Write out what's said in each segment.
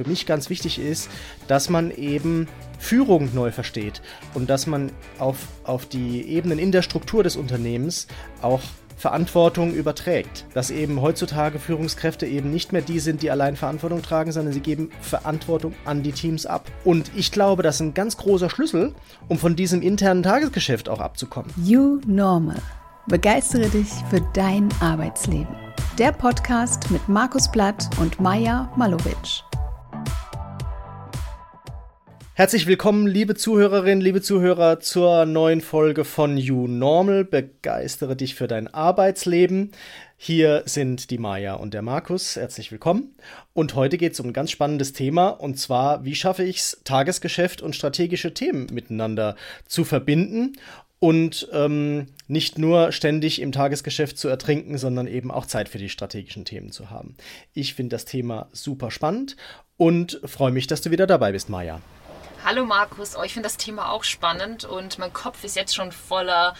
für mich ganz wichtig ist, dass man eben Führung neu versteht und dass man auf, auf die Ebenen in der Struktur des Unternehmens auch Verantwortung überträgt. Dass eben heutzutage Führungskräfte eben nicht mehr die sind, die allein Verantwortung tragen, sondern sie geben Verantwortung an die Teams ab. Und ich glaube, das ist ein ganz großer Schlüssel, um von diesem internen Tagesgeschäft auch abzukommen. You Normal. Begeistere dich für dein Arbeitsleben. Der Podcast mit Markus Blatt und Maja Malowitsch. Herzlich willkommen, liebe Zuhörerinnen, liebe Zuhörer, zur neuen Folge von You Normal. Begeistere dich für dein Arbeitsleben. Hier sind die Maja und der Markus. Herzlich willkommen. Und heute geht es um ein ganz spannendes Thema und zwar, wie schaffe ich es, Tagesgeschäft und strategische Themen miteinander zu verbinden und ähm, nicht nur ständig im Tagesgeschäft zu ertrinken, sondern eben auch Zeit für die strategischen Themen zu haben. Ich finde das Thema super spannend und freue mich, dass du wieder dabei bist, Maja. Hallo Markus, oh, ich finde das Thema auch spannend und mein Kopf ist jetzt schon voller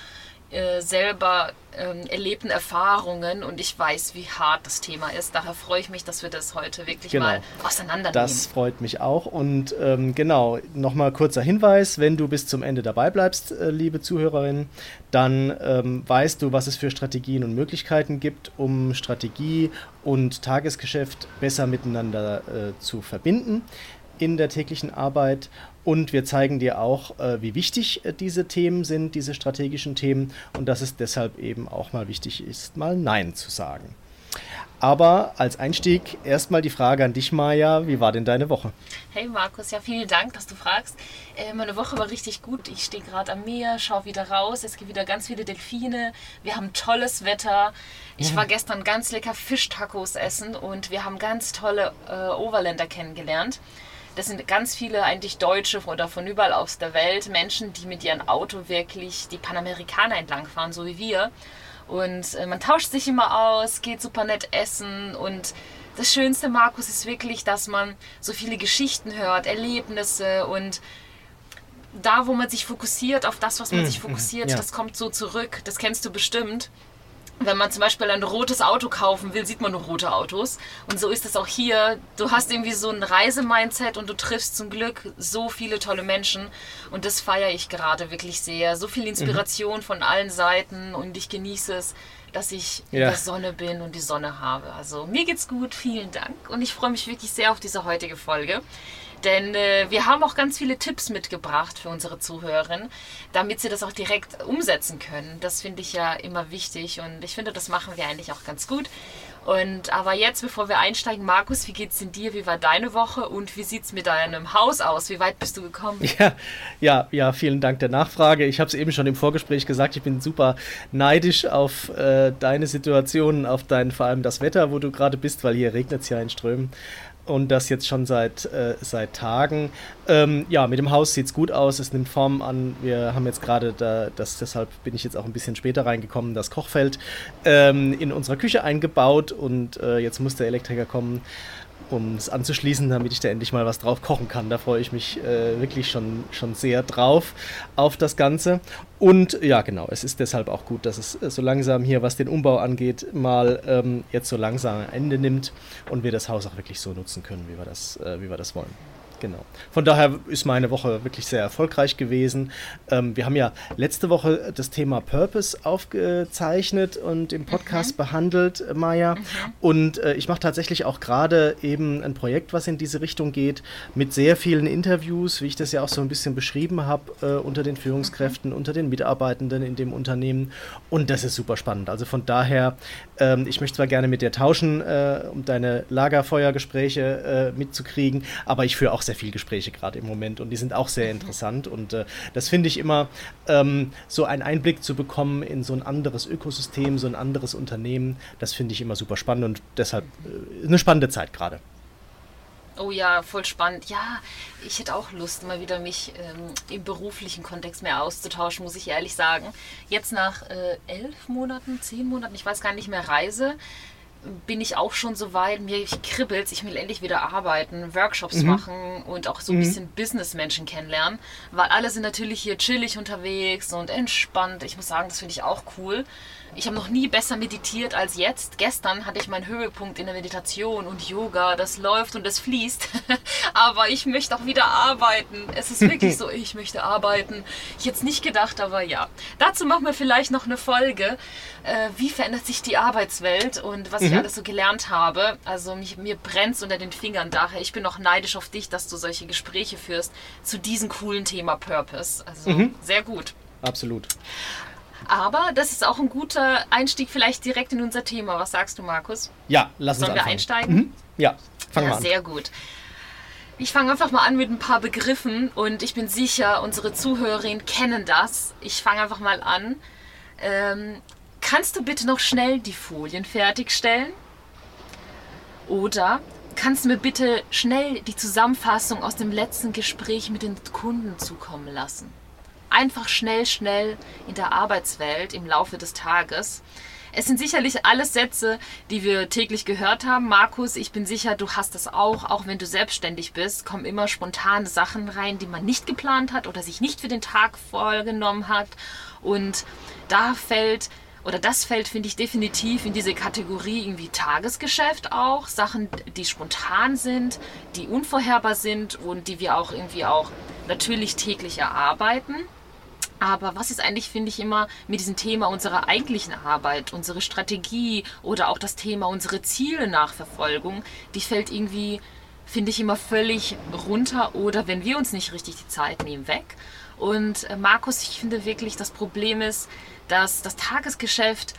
äh, selber ähm, erlebten Erfahrungen und ich weiß, wie hart das Thema ist. Daher freue ich mich, dass wir das heute wirklich genau. mal auseinandernehmen. Das freut mich auch. Und ähm, genau, nochmal kurzer Hinweis, wenn du bis zum Ende dabei bleibst, äh, liebe Zuhörerin, dann ähm, weißt du, was es für Strategien und Möglichkeiten gibt, um Strategie und Tagesgeschäft besser miteinander äh, zu verbinden in der täglichen Arbeit und wir zeigen dir auch, äh, wie wichtig äh, diese Themen sind, diese strategischen Themen und dass es deshalb eben auch mal wichtig ist, mal Nein zu sagen. Aber als Einstieg erstmal die Frage an dich, Maja. Wie war denn deine Woche? Hey Markus, ja, vielen Dank, dass du fragst. Äh, meine Woche war richtig gut. Ich stehe gerade am Meer, schaue wieder raus. Es gibt wieder ganz viele Delfine. Wir haben tolles Wetter. Ich war gestern ganz lecker Fischtacos essen und wir haben ganz tolle äh, Overländer kennengelernt. Das sind ganz viele eigentlich Deutsche oder von überall aus der Welt, Menschen, die mit ihrem Auto wirklich die Panamerikaner entlangfahren, so wie wir. Und äh, man tauscht sich immer aus, geht super nett essen und das Schönste, Markus, ist wirklich, dass man so viele Geschichten hört, Erlebnisse und da, wo man sich fokussiert, auf das, was man mm, sich fokussiert, mm, ja. das kommt so zurück. Das kennst du bestimmt wenn man zum Beispiel ein rotes Auto kaufen will, sieht man nur rote Autos. Und so ist es auch hier. Du hast irgendwie so ein Reisemindset und du triffst zum Glück so viele tolle Menschen. Und das feiere ich gerade wirklich sehr. So viel Inspiration mhm. von allen Seiten und ich genieße es, dass ich ja. in der Sonne bin und die Sonne habe. Also mir geht's gut, vielen Dank. Und ich freue mich wirklich sehr auf diese heutige Folge. Denn äh, wir haben auch ganz viele Tipps mitgebracht für unsere Zuhörerinnen, damit sie das auch direkt umsetzen können. Das finde ich ja immer wichtig und ich finde, das machen wir eigentlich auch ganz gut. Und aber jetzt, bevor wir einsteigen, Markus, wie geht's denn dir? Wie war deine Woche und wie sieht's mit deinem Haus aus? Wie weit bist du gekommen? Ja, ja, ja, vielen Dank der Nachfrage. Ich habe es eben schon im Vorgespräch gesagt, ich bin super neidisch auf äh, deine Situation, auf dein vor allem das Wetter, wo du gerade bist, weil hier regnet es ja in Strömen und das jetzt schon seit, äh, seit Tagen. Ähm, ja, mit dem Haus sieht es gut aus, es nimmt Form an. Wir haben jetzt gerade, da, das, deshalb bin ich jetzt auch ein bisschen später reingekommen, das Kochfeld ähm, in unserer Küche eingebaut und äh, jetzt muss der Elektriker kommen um es anzuschließen, damit ich da endlich mal was drauf kochen kann. Da freue ich mich äh, wirklich schon, schon sehr drauf auf das Ganze. Und ja, genau, es ist deshalb auch gut, dass es äh, so langsam hier, was den Umbau angeht, mal ähm, jetzt so langsam ein Ende nimmt und wir das Haus auch wirklich so nutzen können, wie wir das, äh, wie wir das wollen. Genau. Von daher ist meine Woche wirklich sehr erfolgreich gewesen. Ähm, wir haben ja letzte Woche das Thema Purpose aufgezeichnet und im Podcast mhm. behandelt, Maja. Mhm. Und äh, ich mache tatsächlich auch gerade eben ein Projekt, was in diese Richtung geht, mit sehr vielen Interviews, wie ich das ja auch so ein bisschen beschrieben habe, äh, unter den Führungskräften, mhm. unter den Mitarbeitenden in dem Unternehmen. Und das ist super spannend. Also von daher, ähm, ich möchte zwar gerne mit dir tauschen, äh, um deine Lagerfeuergespräche äh, mitzukriegen, aber ich führe auch sehr sehr viel Gespräche gerade im Moment und die sind auch sehr interessant und äh, das finde ich immer ähm, so einen Einblick zu bekommen in so ein anderes Ökosystem, so ein anderes Unternehmen, das finde ich immer super spannend und deshalb äh, eine spannende Zeit gerade. Oh ja, voll spannend. Ja, ich hätte auch Lust, mal wieder mich ähm, im beruflichen Kontext mehr auszutauschen, muss ich ehrlich sagen. Jetzt nach äh, elf Monaten, zehn Monaten, ich weiß gar nicht mehr, Reise, bin ich auch schon so weit, mir kribbelt ich will endlich wieder arbeiten, Workshops mhm. machen und auch so ein mhm. bisschen Businessmenschen kennenlernen, weil alle sind natürlich hier chillig unterwegs und entspannt. Ich muss sagen, das finde ich auch cool. Ich habe noch nie besser meditiert als jetzt. Gestern hatte ich meinen Höhepunkt in der Meditation und Yoga. Das läuft und das fließt. aber ich möchte auch wieder arbeiten. Es ist wirklich so, ich möchte arbeiten. Ich hätte es nicht gedacht, aber ja. Dazu machen wir vielleicht noch eine Folge. Äh, wie verändert sich die Arbeitswelt und was mhm. ich alles so gelernt habe. Also mich, mir brennt es unter den Fingern. Daher, ich bin noch neidisch auf dich, dass du solche Gespräche führst zu diesem coolen Thema Purpose. Also mhm. sehr gut. Absolut. Aber das ist auch ein guter Einstieg vielleicht direkt in unser Thema. Was sagst du, Markus? Ja, lass uns Sollen wir einsteigen? Mhm. Ja, fangen wir ja, an. Sehr gut. Ich fange einfach mal an mit ein paar Begriffen und ich bin sicher, unsere Zuhörerinnen kennen das. Ich fange einfach mal an. Ähm, kannst du bitte noch schnell die Folien fertigstellen? Oder kannst du mir bitte schnell die Zusammenfassung aus dem letzten Gespräch mit den Kunden zukommen lassen? Einfach schnell, schnell in der Arbeitswelt im Laufe des Tages. Es sind sicherlich alles Sätze, die wir täglich gehört haben. Markus, ich bin sicher, du hast das auch. Auch wenn du selbstständig bist, kommen immer spontane Sachen rein, die man nicht geplant hat oder sich nicht für den Tag vorgenommen hat. Und da fällt oder das fällt, finde ich, definitiv in diese Kategorie irgendwie Tagesgeschäft auch. Sachen, die spontan sind, die unvorherbar sind und die wir auch irgendwie auch natürlich täglich erarbeiten. Aber was ist eigentlich, finde ich, immer mit diesem Thema unserer eigentlichen Arbeit, unsere Strategie oder auch das Thema unsere Ziele Nachverfolgung, die fällt irgendwie, finde ich, immer völlig runter oder wenn wir uns nicht richtig die Zeit nehmen, weg. Und äh, Markus, ich finde wirklich, das Problem ist, dass das Tagesgeschäft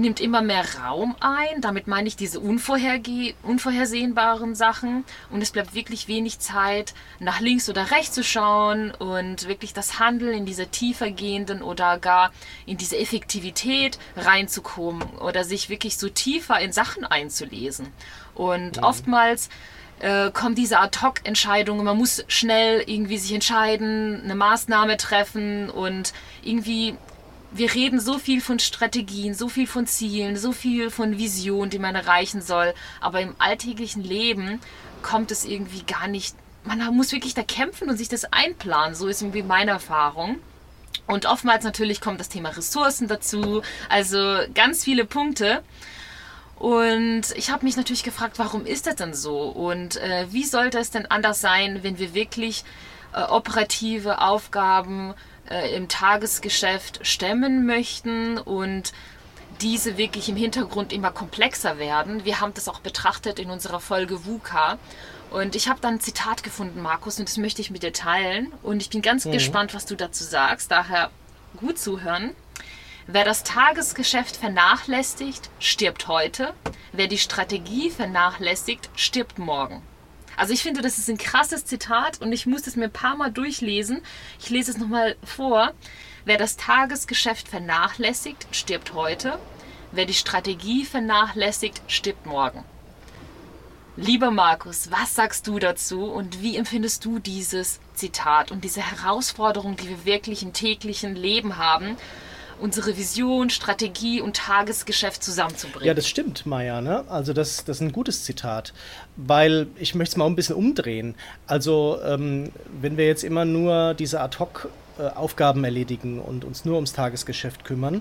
nimmt immer mehr Raum ein. Damit meine ich diese unvorhersehbaren Sachen. Und es bleibt wirklich wenig Zeit, nach links oder rechts zu schauen und wirklich das Handeln in diese tiefer gehenden oder gar in diese Effektivität reinzukommen oder sich wirklich so tiefer in Sachen einzulesen. Und mhm. oftmals äh, kommen diese Ad-Hoc-Entscheidungen. Man muss schnell irgendwie sich entscheiden, eine Maßnahme treffen und irgendwie wir reden so viel von Strategien, so viel von Zielen, so viel von Visionen, die man erreichen soll, aber im alltäglichen Leben kommt es irgendwie gar nicht. Man muss wirklich da kämpfen und sich das einplanen. So ist irgendwie meine Erfahrung. Und oftmals natürlich kommt das Thema Ressourcen dazu, also ganz viele Punkte. Und ich habe mich natürlich gefragt, warum ist das denn so? Und äh, wie sollte es denn anders sein, wenn wir wirklich äh, operative Aufgaben äh, im Tagesgeschäft stemmen möchten und diese wirklich im Hintergrund immer komplexer werden. Wir haben das auch betrachtet in unserer Folge VUCA. Und ich habe dann ein Zitat gefunden, Markus, und das möchte ich mit dir teilen. Und ich bin ganz mhm. gespannt, was du dazu sagst. Daher gut zuhören. Wer das Tagesgeschäft vernachlässigt, stirbt heute. Wer die Strategie vernachlässigt, stirbt morgen. Also ich finde, das ist ein krasses Zitat und ich musste es mir ein paar Mal durchlesen. Ich lese es nochmal vor. Wer das Tagesgeschäft vernachlässigt, stirbt heute. Wer die Strategie vernachlässigt, stirbt morgen. Lieber Markus, was sagst du dazu und wie empfindest du dieses Zitat und diese Herausforderung, die wir wirklich im täglichen Leben haben? unsere Vision, Strategie und Tagesgeschäft zusammenzubringen. Ja, das stimmt, Maya. Ne? Also das, das ist ein gutes Zitat, weil ich möchte es mal ein bisschen umdrehen. Also ähm, wenn wir jetzt immer nur diese Ad-Hoc-Aufgaben äh, erledigen und uns nur ums Tagesgeschäft kümmern,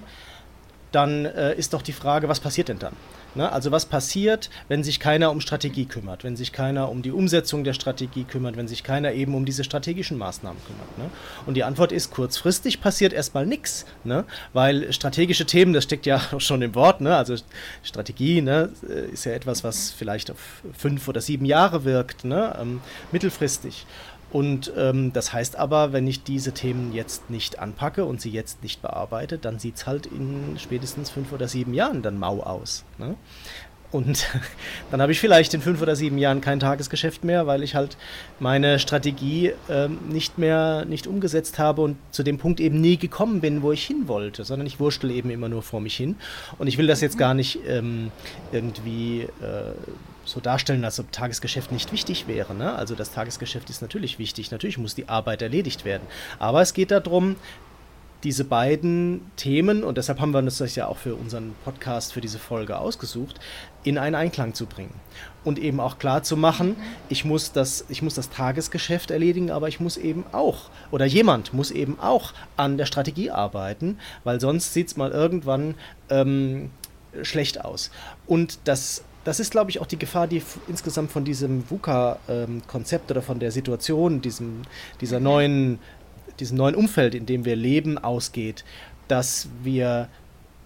dann äh, ist doch die Frage, was passiert denn dann? Ne? Also was passiert, wenn sich keiner um Strategie kümmert, wenn sich keiner um die Umsetzung der Strategie kümmert, wenn sich keiner eben um diese strategischen Maßnahmen kümmert. Ne? Und die Antwort ist, kurzfristig passiert erstmal nichts, ne? weil strategische Themen, das steckt ja schon im Wort, ne? also Strategie ne? ist ja etwas, was vielleicht auf fünf oder sieben Jahre wirkt, ne? ähm, mittelfristig. Und ähm, das heißt aber, wenn ich diese Themen jetzt nicht anpacke und sie jetzt nicht bearbeite, dann sieht es halt in spätestens fünf oder sieben Jahren dann mau aus. Ne? Und dann habe ich vielleicht in fünf oder sieben Jahren kein Tagesgeschäft mehr, weil ich halt meine Strategie ähm, nicht mehr nicht umgesetzt habe und zu dem Punkt eben nie gekommen bin, wo ich hin wollte, sondern ich wurschtel eben immer nur vor mich hin. Und ich will das jetzt gar nicht ähm, irgendwie äh, so darstellen, als ob Tagesgeschäft nicht wichtig wäre. Ne? Also das Tagesgeschäft ist natürlich wichtig, natürlich muss die Arbeit erledigt werden. Aber es geht darum, diese beiden Themen, und deshalb haben wir uns das ja auch für unseren Podcast, für diese Folge ausgesucht, in einen Einklang zu bringen. Und eben auch klar zu machen, ich muss das, ich muss das Tagesgeschäft erledigen, aber ich muss eben auch, oder jemand muss eben auch an der Strategie arbeiten, weil sonst sieht es mal irgendwann ähm, schlecht aus. Und das das ist, glaube ich, auch die Gefahr, die insgesamt von diesem VUCA-Konzept ähm, oder von der Situation, diesem, dieser neuen, diesem neuen Umfeld, in dem wir leben, ausgeht, dass wir,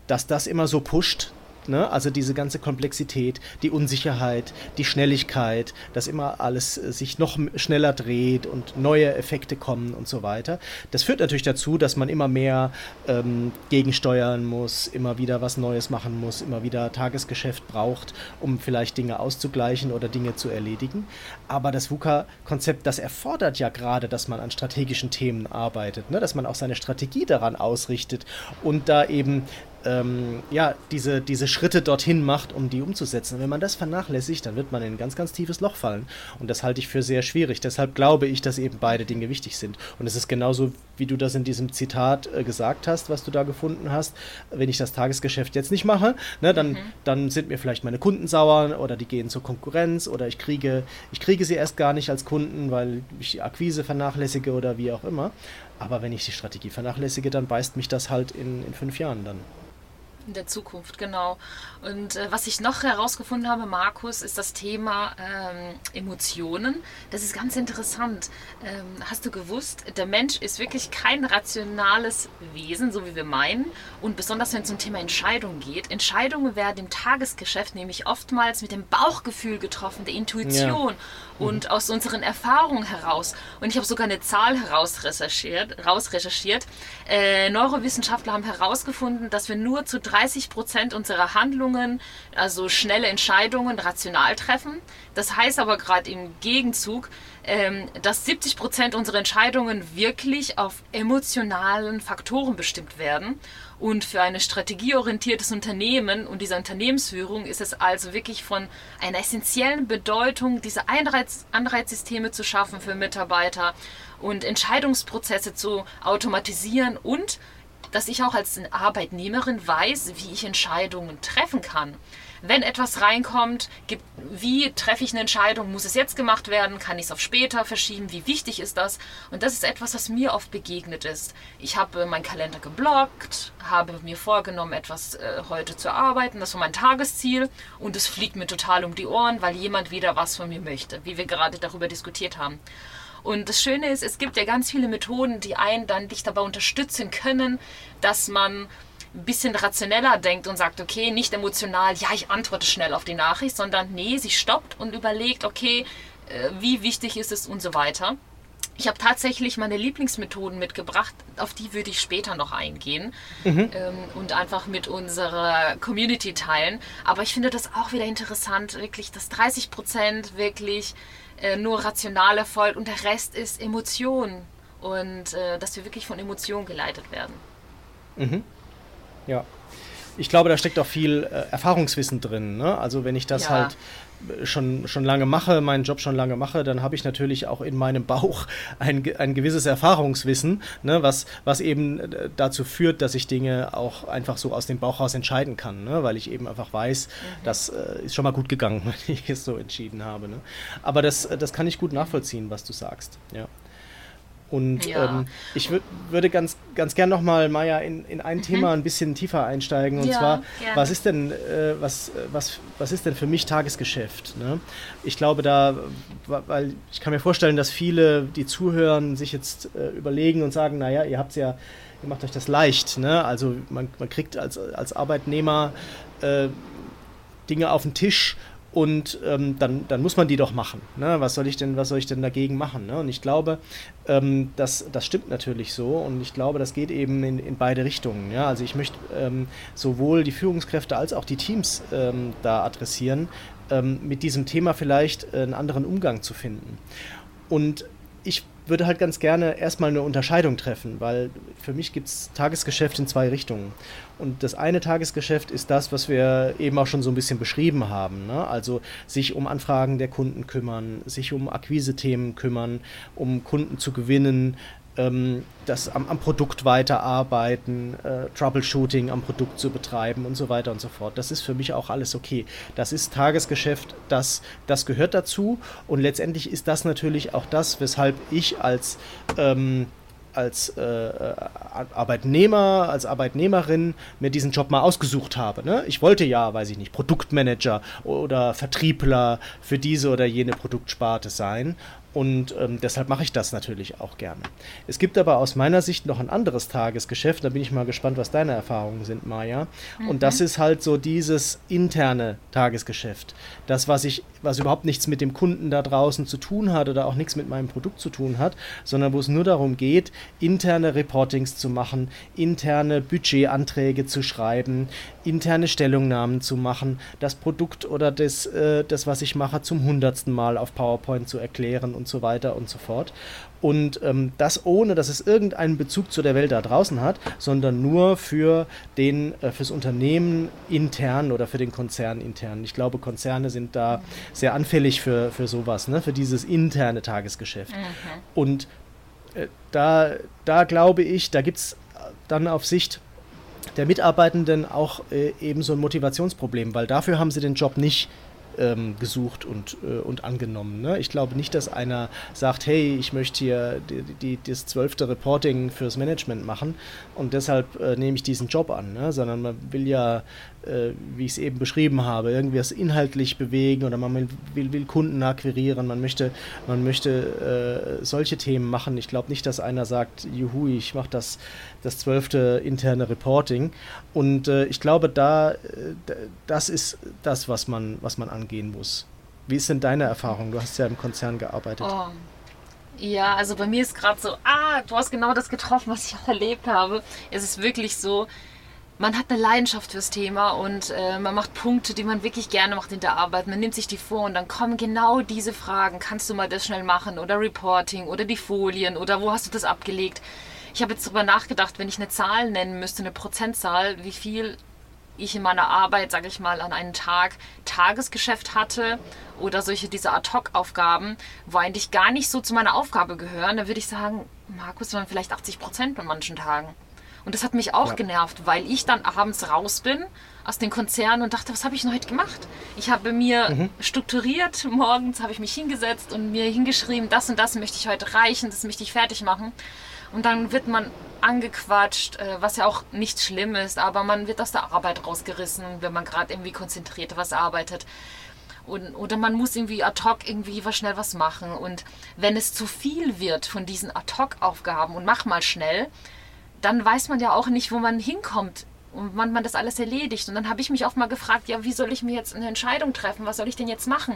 dass das immer so pusht, Ne? Also diese ganze Komplexität, die Unsicherheit, die Schnelligkeit, dass immer alles äh, sich noch schneller dreht und neue Effekte kommen und so weiter. Das führt natürlich dazu, dass man immer mehr ähm, gegensteuern muss, immer wieder was Neues machen muss, immer wieder Tagesgeschäft braucht, um vielleicht Dinge auszugleichen oder Dinge zu erledigen. Aber das VUCA-Konzept, das erfordert ja gerade, dass man an strategischen Themen arbeitet, ne? dass man auch seine Strategie daran ausrichtet und da eben ähm, ja, diese, diese Schritte dorthin macht, um die umzusetzen. Und wenn man das vernachlässigt, dann wird man in ein ganz, ganz tiefes Loch fallen. Und das halte ich für sehr schwierig. Deshalb glaube ich, dass eben beide Dinge wichtig sind. Und es ist genauso, wie du das in diesem Zitat äh, gesagt hast, was du da gefunden hast. Wenn ich das Tagesgeschäft jetzt nicht mache, ne, dann, mhm. dann sind mir vielleicht meine Kunden sauer oder die gehen zur Konkurrenz oder ich kriege, ich kriege sie erst gar nicht als Kunden, weil ich die Akquise vernachlässige oder wie auch immer. Aber wenn ich die Strategie vernachlässige, dann beißt mich das halt in, in fünf Jahren dann. In der Zukunft, genau. Und äh, was ich noch herausgefunden habe, Markus, ist das Thema ähm, Emotionen. Das ist ganz interessant. Ähm, hast du gewusst, der Mensch ist wirklich kein rationales Wesen, so wie wir meinen. Und besonders wenn es um Thema Entscheidungen geht. Entscheidungen werden im Tagesgeschäft nämlich oftmals mit dem Bauchgefühl getroffen, der Intuition. Ja und mhm. aus unseren Erfahrungen heraus. Und ich habe sogar eine Zahl herausrecherchiert. Rausrecherchiert. Äh, Neurowissenschaftler haben herausgefunden, dass wir nur zu 30 Prozent unserer Handlungen, also schnelle Entscheidungen, rational treffen. Das heißt aber gerade im Gegenzug, ähm, dass 70 Prozent unserer Entscheidungen wirklich auf emotionalen Faktoren bestimmt werden. Und für ein strategieorientiertes Unternehmen und diese Unternehmensführung ist es also wirklich von einer essentiellen Bedeutung, diese Anreiz Anreizsysteme zu schaffen für Mitarbeiter und Entscheidungsprozesse zu automatisieren und dass ich auch als Arbeitnehmerin weiß, wie ich Entscheidungen treffen kann wenn etwas reinkommt, gibt, wie treffe ich eine Entscheidung? Muss es jetzt gemacht werden? Kann ich es auf später verschieben? Wie wichtig ist das? Und das ist etwas, was mir oft begegnet ist. Ich habe meinen Kalender geblockt, habe mir vorgenommen, etwas äh, heute zu arbeiten. Das war mein Tagesziel und es fliegt mir total um die Ohren, weil jemand wieder was von mir möchte, wie wir gerade darüber diskutiert haben. Und das Schöne ist, es gibt ja ganz viele Methoden, die einen dann dich dabei unterstützen können, dass man ein bisschen rationeller denkt und sagt, okay, nicht emotional, ja, ich antworte schnell auf die Nachricht, sondern nee, sie stoppt und überlegt, okay, äh, wie wichtig ist es und so weiter. Ich habe tatsächlich meine Lieblingsmethoden mitgebracht, auf die würde ich später noch eingehen mhm. ähm, und einfach mit unserer Community teilen. Aber ich finde das auch wieder interessant, wirklich, dass 30 Prozent wirklich äh, nur rational erfolgt und der Rest ist Emotion und äh, dass wir wirklich von Emotionen geleitet werden. Mhm. Ja. Ich glaube, da steckt auch viel äh, Erfahrungswissen drin. Ne? Also wenn ich das ja. halt äh, schon, schon lange mache, meinen Job schon lange mache, dann habe ich natürlich auch in meinem Bauch ein, ein gewisses Erfahrungswissen, ne, was, was eben äh, dazu führt, dass ich Dinge auch einfach so aus dem Bauch raus entscheiden kann, ne, weil ich eben einfach weiß, mhm. das äh, ist schon mal gut gegangen, wenn ich es so entschieden habe. Ne. Aber das, das kann ich gut nachvollziehen, was du sagst. Ja. Und ja. ähm, ich würd, würde ganz, ganz gern nochmal, Maja, in, in ein mhm. Thema ein bisschen tiefer einsteigen. Und ja, zwar, gerne. was ist denn, äh, was, was, was ist denn für mich Tagesgeschäft? Ne? Ich glaube da, weil ich kann mir vorstellen, dass viele, die zuhören, sich jetzt äh, überlegen und sagen, naja, ihr habt ja, ihr macht euch das leicht. Ne? Also man, man kriegt als, als Arbeitnehmer äh, Dinge auf den Tisch und ähm, dann, dann muss man die doch machen. Ne? Was soll ich denn, was soll ich denn dagegen machen? Ne? Und ich glaube, ähm, das, das stimmt natürlich so und ich glaube, das geht eben in, in beide Richtungen. Ja? Also ich möchte ähm, sowohl die Führungskräfte als auch die Teams ähm, da adressieren, ähm, mit diesem Thema vielleicht einen anderen Umgang zu finden. Und ich würde halt ganz gerne erstmal eine Unterscheidung treffen, weil für mich gibt es Tagesgeschäft in zwei Richtungen. Und das eine Tagesgeschäft ist das, was wir eben auch schon so ein bisschen beschrieben haben. Ne? Also sich um Anfragen der Kunden kümmern, sich um Akquisethemen kümmern, um Kunden zu gewinnen, ähm, das am, am, Produkt weiterarbeiten, äh, Troubleshooting am Produkt zu betreiben und so weiter und so fort. Das ist für mich auch alles okay. Das ist Tagesgeschäft, das, das gehört dazu und letztendlich ist das natürlich auch das, weshalb ich als ähm, als äh, Arbeitnehmer, als Arbeitnehmerin mir diesen Job mal ausgesucht habe. Ne? Ich wollte ja, weiß ich nicht, Produktmanager oder Vertriebler für diese oder jene Produktsparte sein und ähm, deshalb mache ich das natürlich auch gerne. Es gibt aber aus meiner Sicht noch ein anderes Tagesgeschäft. Da bin ich mal gespannt, was deine Erfahrungen sind, Maja. Mhm. Und das ist halt so dieses interne Tagesgeschäft. Das, was ich, was überhaupt nichts mit dem Kunden da draußen zu tun hat oder auch nichts mit meinem Produkt zu tun hat, sondern wo es nur darum geht, interne Reportings zu machen, interne Budgetanträge zu schreiben, interne Stellungnahmen zu machen, das Produkt oder das, äh, das was ich mache, zum hundertsten Mal auf PowerPoint zu erklären und so weiter und so fort. Und ähm, das ohne, dass es irgendeinen Bezug zu der Welt da draußen hat, sondern nur für den, äh, fürs Unternehmen intern oder für den Konzern intern. Ich glaube, Konzerne sind da sehr anfällig für, für sowas, ne? für dieses interne Tagesgeschäft. Mhm. Und äh, da, da glaube ich, da gibt es dann auf Sicht der Mitarbeitenden auch äh, eben so ein Motivationsproblem, weil dafür haben sie den Job nicht ähm, gesucht und, äh, und angenommen. Ne? Ich glaube nicht, dass einer sagt, hey, ich möchte hier die, die, das zwölfte Reporting fürs Management machen und deshalb äh, nehme ich diesen Job an, ne? sondern man will ja äh, wie ich es eben beschrieben habe, irgendwie was inhaltlich bewegen oder man will, will Kunden akquirieren, man möchte, man möchte äh, solche Themen machen. Ich glaube nicht, dass einer sagt, juhu, ich mache das, das zwölfte interne Reporting. Und äh, ich glaube, da, äh, das ist das, was man, was man angehen muss. Wie ist denn deine Erfahrung? Du hast ja im Konzern gearbeitet. Oh. Ja, also bei mir ist gerade so, ah, du hast genau das getroffen, was ich auch erlebt habe. Es ist wirklich so, man hat eine Leidenschaft fürs Thema und äh, man macht Punkte, die man wirklich gerne macht in der Arbeit. Man nimmt sich die vor und dann kommen genau diese Fragen. Kannst du mal das schnell machen oder Reporting oder die Folien oder wo hast du das abgelegt? Ich habe jetzt darüber nachgedacht, wenn ich eine Zahl nennen müsste, eine Prozentzahl, wie viel ich in meiner Arbeit, sage ich mal, an einem Tag Tagesgeschäft hatte oder solche diese Ad-Hoc-Aufgaben, wo eigentlich gar nicht so zu meiner Aufgabe gehören, dann würde ich sagen, Markus, waren vielleicht 80 Prozent bei manchen Tagen. Und das hat mich auch ja. genervt, weil ich dann abends raus bin aus den Konzernen und dachte, was habe ich denn heute gemacht? Ich habe mir mhm. strukturiert, morgens habe ich mich hingesetzt und mir hingeschrieben, das und das möchte ich heute reichen, das möchte ich fertig machen. Und dann wird man angequatscht, äh, was ja auch nicht schlimm ist, aber man wird aus der Arbeit rausgerissen, wenn man gerade irgendwie konzentriert was arbeitet. Und, oder man muss irgendwie ad hoc irgendwie was schnell was machen. Und wenn es zu viel wird von diesen ad hoc Aufgaben und mach mal schnell, dann weiß man ja auch nicht, wo man hinkommt und wann man das alles erledigt. Und dann habe ich mich oft mal gefragt, ja, wie soll ich mir jetzt eine Entscheidung treffen? Was soll ich denn jetzt machen?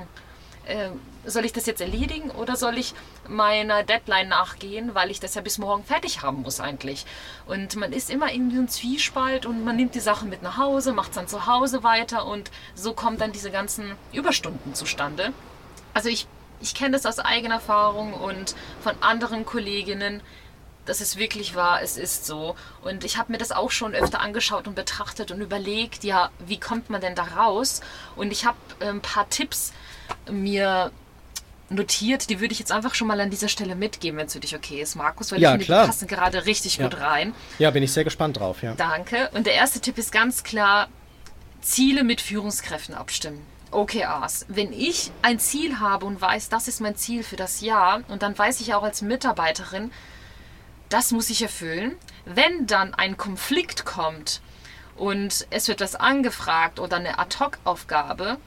Äh, soll ich das jetzt erledigen oder soll ich meiner Deadline nachgehen, weil ich das ja bis morgen fertig haben muss eigentlich? Und man ist immer in diesem Zwiespalt und man nimmt die Sachen mit nach Hause, macht es dann zu Hause weiter und so kommen dann diese ganzen Überstunden zustande. Also ich, ich kenne das aus eigener Erfahrung und von anderen Kolleginnen, dass es wirklich wahr, es ist so. Und ich habe mir das auch schon öfter angeschaut und betrachtet und überlegt, ja, wie kommt man denn da raus? Und ich habe äh, ein paar Tipps mir notiert, die würde ich jetzt einfach schon mal an dieser Stelle mitgeben, wenn es für dich okay ist, Markus, weil ja, ich finde, klar. die passen gerade richtig ja. gut rein. Ja, bin ich sehr gespannt drauf, ja. Danke. Und der erste Tipp ist ganz klar, Ziele mit Führungskräften abstimmen. OKRs. Wenn ich ein Ziel habe und weiß, das ist mein Ziel für das Jahr, und dann weiß ich auch als Mitarbeiterin, das muss ich erfüllen. Wenn dann ein Konflikt kommt und es wird was angefragt oder eine Ad-Hoc-Aufgabe,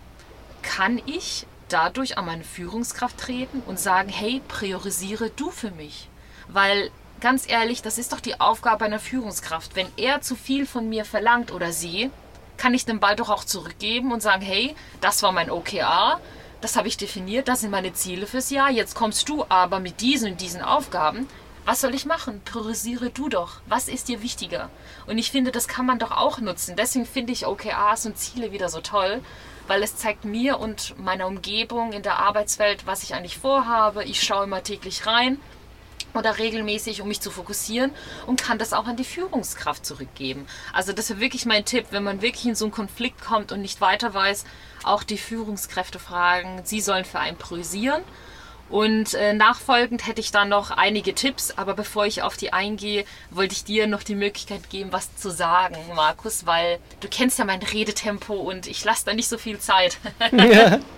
kann ich dadurch an meine Führungskraft treten und sagen, hey, priorisiere du für mich. Weil ganz ehrlich, das ist doch die Aufgabe einer Führungskraft. Wenn er zu viel von mir verlangt oder sie, kann ich den Ball doch auch zurückgeben und sagen, hey, das war mein OKR, das habe ich definiert, das sind meine Ziele fürs Jahr, jetzt kommst du aber mit diesen und diesen Aufgaben. Was soll ich machen? Priorisiere du doch. Was ist dir wichtiger? Und ich finde, das kann man doch auch nutzen. Deswegen finde ich OKRs und Ziele wieder so toll, weil es zeigt mir und meiner Umgebung in der Arbeitswelt, was ich eigentlich vorhabe. Ich schaue immer täglich rein oder regelmäßig, um mich zu fokussieren und kann das auch an die Führungskraft zurückgeben. Also das wäre wirklich mein Tipp, wenn man wirklich in so einen Konflikt kommt und nicht weiter weiß, auch die Führungskräfte fragen, sie sollen für einen priorisieren Und äh, nachfolgend hätte ich dann noch einige Tipps, aber bevor ich auf die eingehe, wollte ich dir noch die Möglichkeit geben, was zu sagen, Markus, weil du kennst ja mein Redetempo und ich lasse da nicht so viel Zeit. Ja.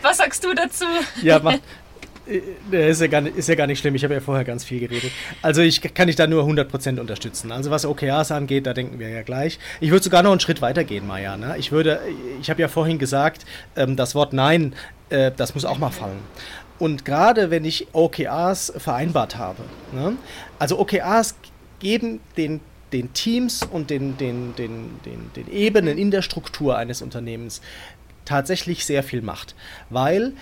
Was sagst du dazu? Ja, mach, äh, ist ja, gar nicht, ist ja gar nicht schlimm, ich habe ja vorher ganz viel geredet. Also ich kann dich da nur 100% unterstützen. Also was OKRs angeht, da denken wir ja gleich. Ich würde sogar noch einen Schritt weiter gehen, Maja. Ne? Ich würde, ich habe ja vorhin gesagt, ähm, das Wort Nein, äh, das muss auch mal fallen. Und gerade wenn ich OKRs vereinbart habe, ne? also OKRs geben den den Teams und den, den, den, den, den Ebenen in der Struktur eines Unternehmens tatsächlich sehr viel Macht, weil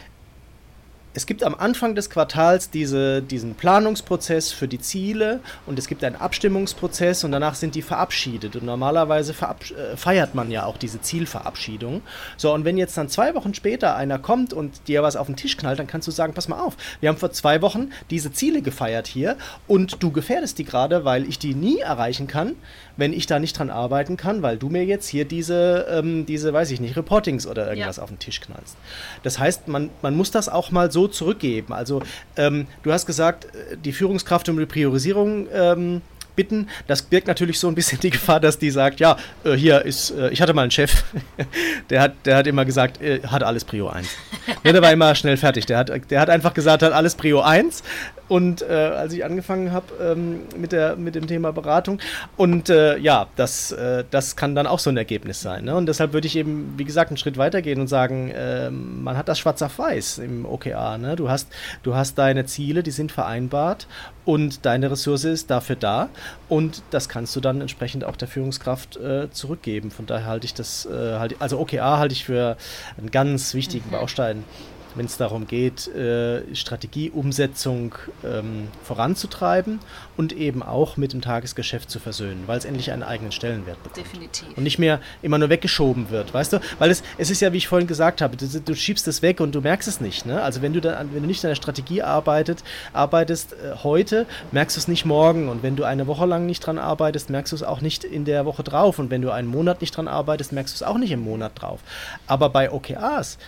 es gibt am Anfang des Quartals diese, diesen Planungsprozess für die Ziele und es gibt einen Abstimmungsprozess und danach sind die verabschiedet. Und normalerweise äh, feiert man ja auch diese Zielverabschiedung. So, und wenn jetzt dann zwei Wochen später einer kommt und dir was auf den Tisch knallt, dann kannst du sagen, pass mal auf, wir haben vor zwei Wochen diese Ziele gefeiert hier und du gefährdest die gerade, weil ich die nie erreichen kann, wenn ich da nicht dran arbeiten kann, weil du mir jetzt hier diese, ähm, diese weiß ich nicht, Reportings oder irgendwas ja. auf den Tisch knallst. Das heißt, man, man muss das auch mal so zurückgeben. Also ähm, du hast gesagt, äh, die Führungskraft um die Priorisierung ähm, bitten. Das birgt natürlich so ein bisschen die Gefahr, dass die sagt, ja, äh, hier ist, äh, ich hatte mal einen Chef, der hat, der hat immer gesagt, äh, hat alles Prio 1. ja, der war immer schnell fertig. Der hat, der hat einfach gesagt, hat alles Prio 1. Und äh, als ich angefangen habe ähm, mit, mit dem Thema Beratung. Und äh, ja, das, äh, das kann dann auch so ein Ergebnis sein. Ne? Und deshalb würde ich eben, wie gesagt, einen Schritt weiter gehen und sagen, ähm, man hat das schwarz auf weiß im OKA. Ne? Du, hast, du hast deine Ziele, die sind vereinbart und deine Ressource ist dafür da und das kannst du dann entsprechend auch der Führungskraft äh, zurückgeben. Von daher halte ich das, äh, halt, also OKA halte ich für einen ganz wichtigen mhm. Baustein wenn es darum geht, äh, Strategieumsetzung ähm, voranzutreiben und eben auch mit dem Tagesgeschäft zu versöhnen, weil es endlich einen eigenen Stellenwert bekommt. Definitiv. Und nicht mehr immer nur weggeschoben wird, weißt du? Weil es, es ist ja, wie ich vorhin gesagt habe, du, du schiebst es weg und du merkst es nicht. Ne? Also wenn du, dann, wenn du nicht an der Strategie arbeitet, arbeitest äh, heute, merkst du es nicht morgen. Und wenn du eine Woche lang nicht dran arbeitest, merkst du es auch nicht in der Woche drauf. Und wenn du einen Monat nicht dran arbeitest, merkst du es auch nicht im Monat drauf. Aber bei OKRs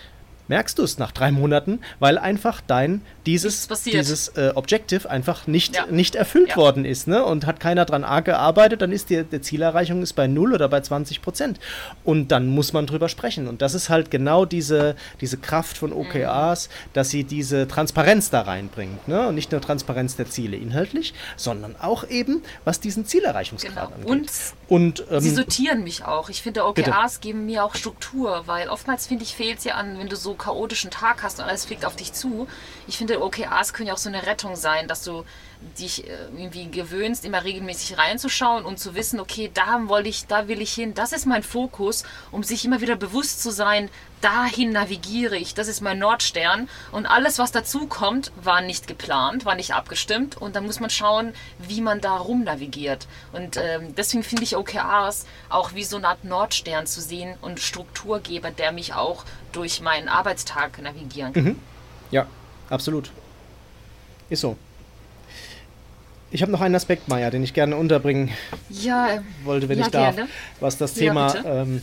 merkst du es nach drei Monaten, weil einfach dein dieses, dieses äh, Objective einfach nicht, ja. nicht erfüllt ja. worden ist. Ne? Und hat keiner dran gearbeitet, dann ist die, die Zielerreichung ist bei 0 oder bei 20 Prozent. Und dann muss man drüber sprechen. Und das ist halt genau diese, diese Kraft von OKRs, mhm. dass sie diese Transparenz da reinbringt. Ne? Und nicht nur Transparenz der Ziele inhaltlich, sondern auch eben, was diesen Zielerreichungsgrad genau. angeht. Und, und ähm, sie sortieren mich auch. Ich finde, OKRs bitte. geben mir auch Struktur, weil oftmals finde ich, fehlt es ja an, wenn du so chaotischen Tag hast und alles fliegt auf dich zu. Ich finde, OKRs können ja auch so eine Rettung sein, dass du dich äh, irgendwie gewöhnst, immer regelmäßig reinzuschauen und zu wissen, okay, da wollte ich, da will ich hin, das ist mein Fokus, um sich immer wieder bewusst zu sein, dahin navigiere ich, das ist mein Nordstern. Und alles, was dazu kommt, war nicht geplant, war nicht abgestimmt. Und dann muss man schauen, wie man da rum navigiert und ähm, deswegen finde ich OKRs auch wie so eine Art Nordstern zu sehen und Strukturgeber, der mich auch durch meinen Arbeitstag navigieren kann. Mhm. Ja, absolut. Ist so. Ich habe noch einen Aspekt, Maya, den ich gerne unterbringen ja, wollte, wenn ja, ich darf. Gerne. Was das Thema, ja, ähm,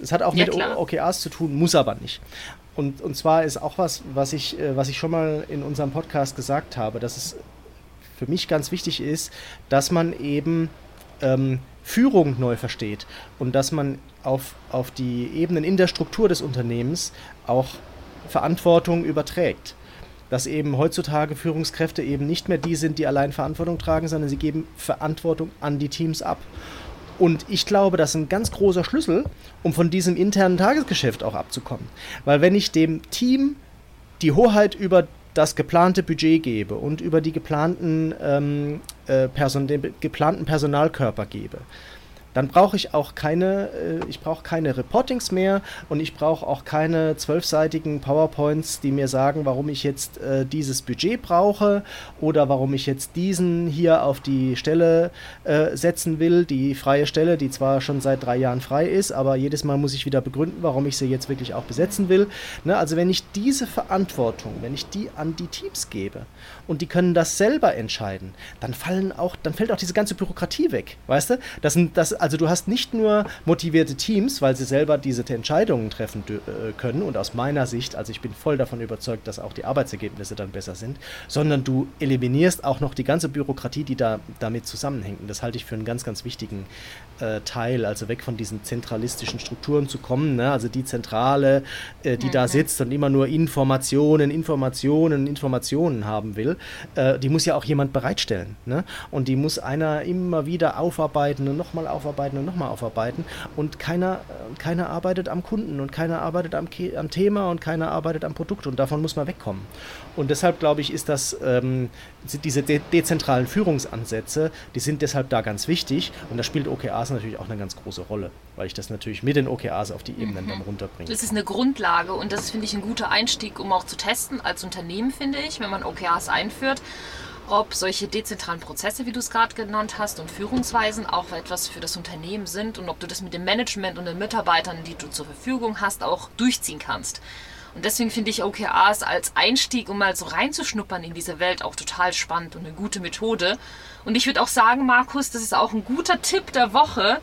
es hat auch mit klar. OKRs zu tun, muss aber nicht. Und, und zwar ist auch was, was ich, äh, was ich schon mal in unserem Podcast gesagt habe, dass es für mich ganz wichtig ist, dass man eben ähm, Führung neu versteht und dass man auf, auf die Ebenen in der Struktur des Unternehmens auch Verantwortung überträgt. Dass eben heutzutage Führungskräfte eben nicht mehr die sind, die allein Verantwortung tragen, sondern sie geben Verantwortung an die Teams ab. Und ich glaube, das ist ein ganz großer Schlüssel, um von diesem internen Tagesgeschäft auch abzukommen. Weil wenn ich dem Team die Hoheit über das geplante Budget gebe und über die geplanten, ähm, äh, Person, den geplanten Personalkörper gebe, dann brauche ich auch keine, äh, ich brauche keine Reportings mehr und ich brauche auch keine zwölfseitigen PowerPoints, die mir sagen, warum ich jetzt äh, dieses Budget brauche oder warum ich jetzt diesen hier auf die Stelle äh, setzen will, die freie Stelle, die zwar schon seit drei Jahren frei ist, aber jedes Mal muss ich wieder begründen, warum ich sie jetzt wirklich auch besetzen will. Ne? Also wenn ich diese Verantwortung, wenn ich die an die Teams gebe und die können das selber entscheiden, dann fallen auch, dann fällt auch diese ganze Bürokratie weg, weißt du? Das, das also du hast nicht nur motivierte Teams, weil sie selber diese Entscheidungen treffen äh, können und aus meiner Sicht, also ich bin voll davon überzeugt, dass auch die Arbeitsergebnisse dann besser sind, sondern du eliminierst auch noch die ganze Bürokratie, die da damit zusammenhängt. Und das halte ich für einen ganz, ganz wichtigen äh, Teil, also weg von diesen zentralistischen Strukturen zu kommen, ne? also die Zentrale, äh, die mhm. da sitzt und immer nur Informationen, Informationen, Informationen haben will, äh, die muss ja auch jemand bereitstellen. Ne? Und die muss einer immer wieder aufarbeiten und nochmal aufarbeiten und nochmal aufarbeiten. Und keiner, äh, keiner arbeitet am Kunden und keiner arbeitet am, am Thema und keiner arbeitet am Produkt. Und davon muss man wegkommen. Und deshalb glaube ich, ist das, ähm, diese de dezentralen Führungsansätze, die sind deshalb da ganz wichtig. Und da spielt OKRs natürlich auch eine ganz große Rolle, weil ich das natürlich mit den OKRs auf die Ebenen mhm. dann runterbringe. Das ist eine Grundlage und das finde ich ein guter Einstieg, um auch zu testen als Unternehmen, finde ich, wenn man OKRs einführt ob solche dezentralen Prozesse, wie du es gerade genannt hast, und Führungsweisen auch etwas für das Unternehmen sind und ob du das mit dem Management und den Mitarbeitern, die du zur Verfügung hast, auch durchziehen kannst. Und deswegen finde ich OKRs als Einstieg, um mal so reinzuschnuppern in diese Welt, auch total spannend und eine gute Methode. Und ich würde auch sagen, Markus, das ist auch ein guter Tipp der Woche,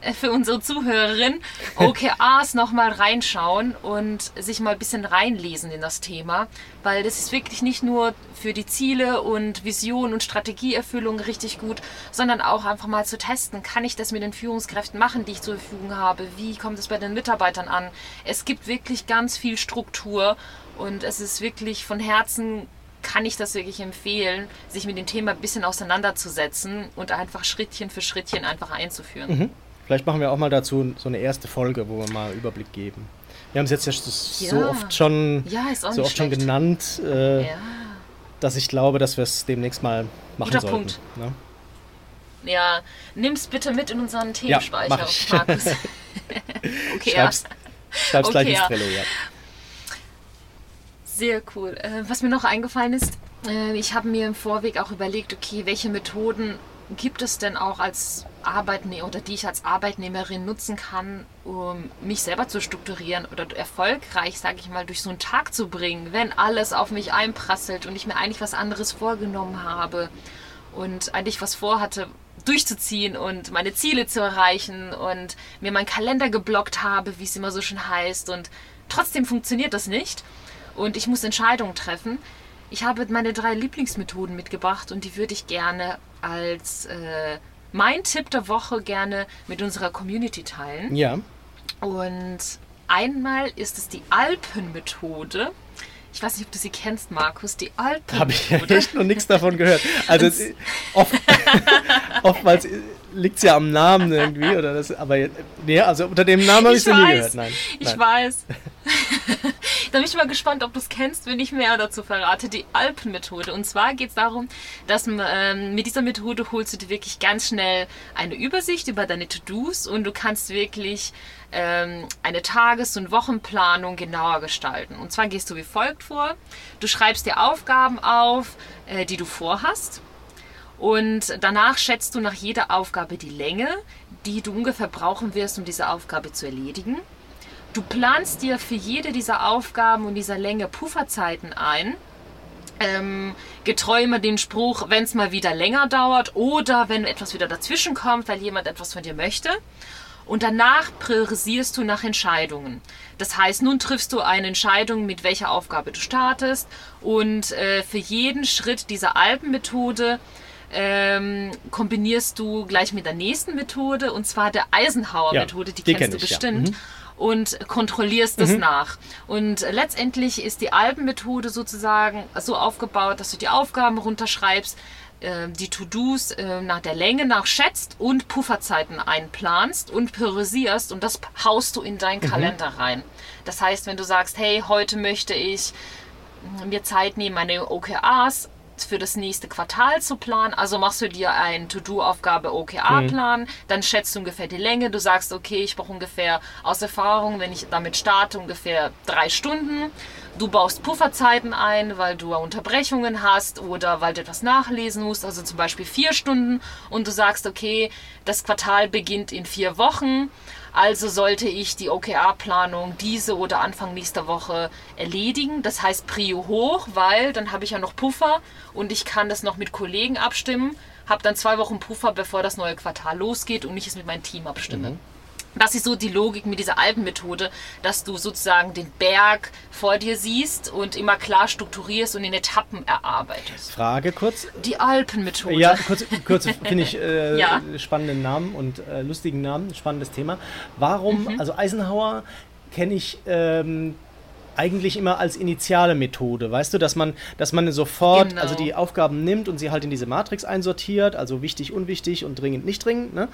für unsere Zuhörerin OKRs nochmal reinschauen und sich mal ein bisschen reinlesen in das Thema, weil das ist wirklich nicht nur für die Ziele und Vision und Strategieerfüllung richtig gut, sondern auch einfach mal zu testen, kann ich das mit den Führungskräften machen, die ich zur Verfügung habe, wie kommt es bei den Mitarbeitern an. Es gibt wirklich ganz viel Struktur und es ist wirklich von Herzen kann ich das wirklich empfehlen, sich mit dem Thema ein bisschen auseinanderzusetzen und einfach Schrittchen für Schrittchen einfach einzuführen. Mhm. Vielleicht machen wir auch mal dazu so eine erste Folge, wo wir mal einen Überblick geben. Wir haben es jetzt ja so oft schon, ja, so oft schon genannt, äh, ja. dass ich glaube, dass wir es demnächst mal machen Guter sollten. Punkt. Ne? Ja, nimm's bitte mit in unseren Themenspeicher, ja, Markus. okay, schreib's, schreib's okay, gleich ins Trello, ja. Sehr cool. Äh, was mir noch eingefallen ist, äh, ich habe mir im Vorweg auch überlegt, okay, welche Methoden gibt es denn auch als Arbeitnehmer oder die ich als Arbeitnehmerin nutzen kann, um mich selber zu strukturieren oder erfolgreich, sage ich mal, durch so einen Tag zu bringen, wenn alles auf mich einprasselt und ich mir eigentlich was anderes vorgenommen habe und eigentlich was vorhatte, durchzuziehen und meine Ziele zu erreichen und mir meinen Kalender geblockt habe, wie es immer so schön heißt und trotzdem funktioniert das nicht und ich muss Entscheidungen treffen. Ich habe meine drei Lieblingsmethoden mitgebracht und die würde ich gerne als äh, mein Tipp der Woche gerne mit unserer Community teilen. Ja. Und einmal ist es die Alpenmethode. Ich weiß nicht, ob du sie kennst, Markus, die Alpenmethode. Habe ich echt noch nichts davon gehört. Also oft, oftmals liegt es ja am Namen irgendwie, oder das, aber nee, also unter dem Namen habe ich sie nie gehört. Nein. Ich nein. weiß. da bin ich mal gespannt, ob du es kennst, wenn ich mehr dazu verrate. Die Alpenmethode. Und zwar geht es darum, dass ähm, mit dieser Methode holst du dir wirklich ganz schnell eine Übersicht über deine To-Dos und du kannst wirklich ähm, eine Tages- und Wochenplanung genauer gestalten. Und zwar gehst du wie folgt vor. Du schreibst dir Aufgaben auf, äh, die du vorhast und danach schätzt du nach jeder Aufgabe die Länge, die du ungefähr brauchen wirst, um diese Aufgabe zu erledigen. Du planst dir für jede dieser Aufgaben und dieser Länge Pufferzeiten ein. Ähm, getreu immer den Spruch, wenn es mal wieder länger dauert oder wenn etwas wieder dazwischen kommt, weil jemand etwas von dir möchte. Und danach priorisierst du nach Entscheidungen. Das heißt, nun triffst du eine Entscheidung, mit welcher Aufgabe du startest. Und äh, für jeden Schritt dieser Alpenmethode ähm, kombinierst du gleich mit der nächsten Methode und zwar der Eisenhower-Methode, ja, die, die, kennst kenn du ich, bestimmt. Ja. Mhm. Und kontrollierst das mhm. nach. Und letztendlich ist die Alpenmethode sozusagen so aufgebaut, dass du die Aufgaben runterschreibst, äh, die To-Dos äh, nach der Länge nach schätzt und Pufferzeiten einplanst und priorisierst und das haust du in deinen mhm. Kalender rein. Das heißt, wenn du sagst, hey, heute möchte ich mir Zeit nehmen, meine OKRs für das nächste Quartal zu planen. Also machst du dir eine To-Do-Aufgabe OKR-Plan, mhm. dann schätzt du ungefähr die Länge. Du sagst, okay, ich brauche ungefähr aus Erfahrung, wenn ich damit starte, ungefähr drei Stunden. Du baust Pufferzeiten ein, weil du Unterbrechungen hast oder weil du etwas nachlesen musst, also zum Beispiel vier Stunden und du sagst, okay, das Quartal beginnt in vier Wochen, also sollte ich die OKR-Planung diese oder Anfang nächster Woche erledigen. Das heißt Prio hoch, weil dann habe ich ja noch Puffer und ich kann das noch mit Kollegen abstimmen, habe dann zwei Wochen Puffer, bevor das neue Quartal losgeht und ich es mit meinem Team abstimme. Mhm. Das ist so die Logik mit dieser Alpenmethode, dass du sozusagen den Berg vor dir siehst und immer klar strukturierst und in Etappen erarbeitest. Frage kurz. Die Alpenmethode. Ja, kurz, kurz finde ich äh, ja. spannenden Namen und äh, lustigen Namen, spannendes Thema. Warum, mhm. also Eisenhower kenne ich ähm, eigentlich immer als initiale Methode, weißt du, dass man, dass man sofort genau. also die Aufgaben nimmt und sie halt in diese Matrix einsortiert, also wichtig, unwichtig und dringend, nicht dringend. Ne?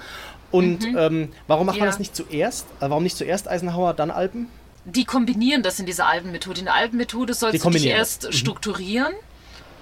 Und mhm. ähm, warum macht ja. man das nicht zuerst? Äh, warum nicht zuerst Eisenhower, dann Alpen? Die kombinieren das in dieser Alpenmethode. In der Alpenmethode sollst du dich erst mhm. strukturieren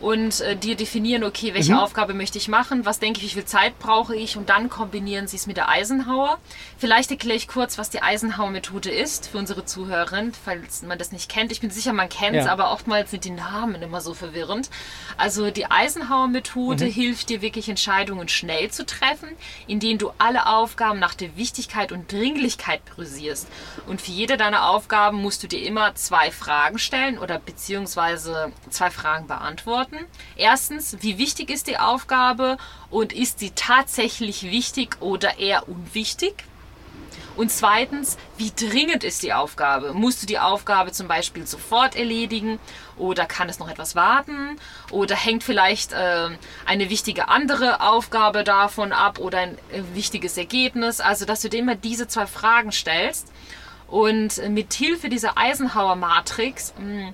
und äh, dir definieren, okay, welche mhm. Aufgabe möchte ich machen, was denke ich, wie viel Zeit brauche ich und dann kombinieren sie es mit der Eisenhower. Vielleicht erkläre ich kurz, was die Eisenhower-Methode ist für unsere Zuhörerin, falls man das nicht kennt. Ich bin sicher, man kennt es, ja. aber oftmals sind die Namen immer so verwirrend. Also die Eisenhower-Methode mhm. hilft dir wirklich Entscheidungen schnell zu treffen, indem du alle Aufgaben nach der Wichtigkeit und Dringlichkeit priorisierst. Und für jede deiner Aufgaben musst du dir immer zwei Fragen stellen oder beziehungsweise zwei Fragen beantworten beantworten. Erstens, wie wichtig ist die Aufgabe und ist sie tatsächlich wichtig oder eher unwichtig? Und zweitens, wie dringend ist die Aufgabe? Musst du die Aufgabe zum Beispiel sofort erledigen oder kann es noch etwas warten? Oder hängt vielleicht äh, eine wichtige andere Aufgabe davon ab oder ein äh, wichtiges Ergebnis? Also, dass du dir immer diese zwei Fragen stellst und mit Hilfe dieser Eisenhower-Matrix hm,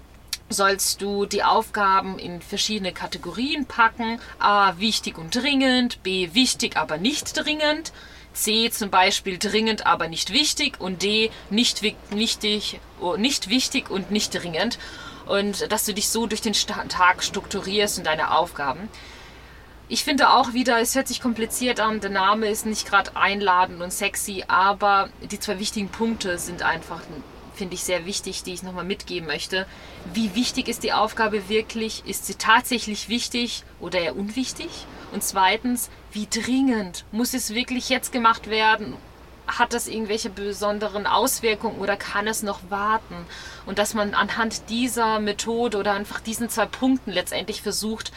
sollst du die Aufgaben in verschiedene Kategorien packen. A, wichtig und dringend, B, wichtig, aber nicht dringend. C zum Beispiel dringend, aber nicht wichtig und D nicht wichtig, oh, nicht wichtig und nicht dringend. Und dass du dich so durch den Tag strukturierst und deine Aufgaben. Ich finde auch wieder, es hört sich kompliziert an, der Name ist nicht gerade einladend und sexy, aber die zwei wichtigen Punkte sind einfach finde ich sehr wichtig, die ich nochmal mitgeben möchte. Wie wichtig ist die Aufgabe wirklich? Ist sie tatsächlich wichtig oder eher unwichtig? Und zweitens, wie dringend muss es wirklich jetzt gemacht werden? Hat das irgendwelche besonderen Auswirkungen oder kann es noch warten? Und dass man anhand dieser Methode oder einfach diesen zwei Punkten letztendlich versucht,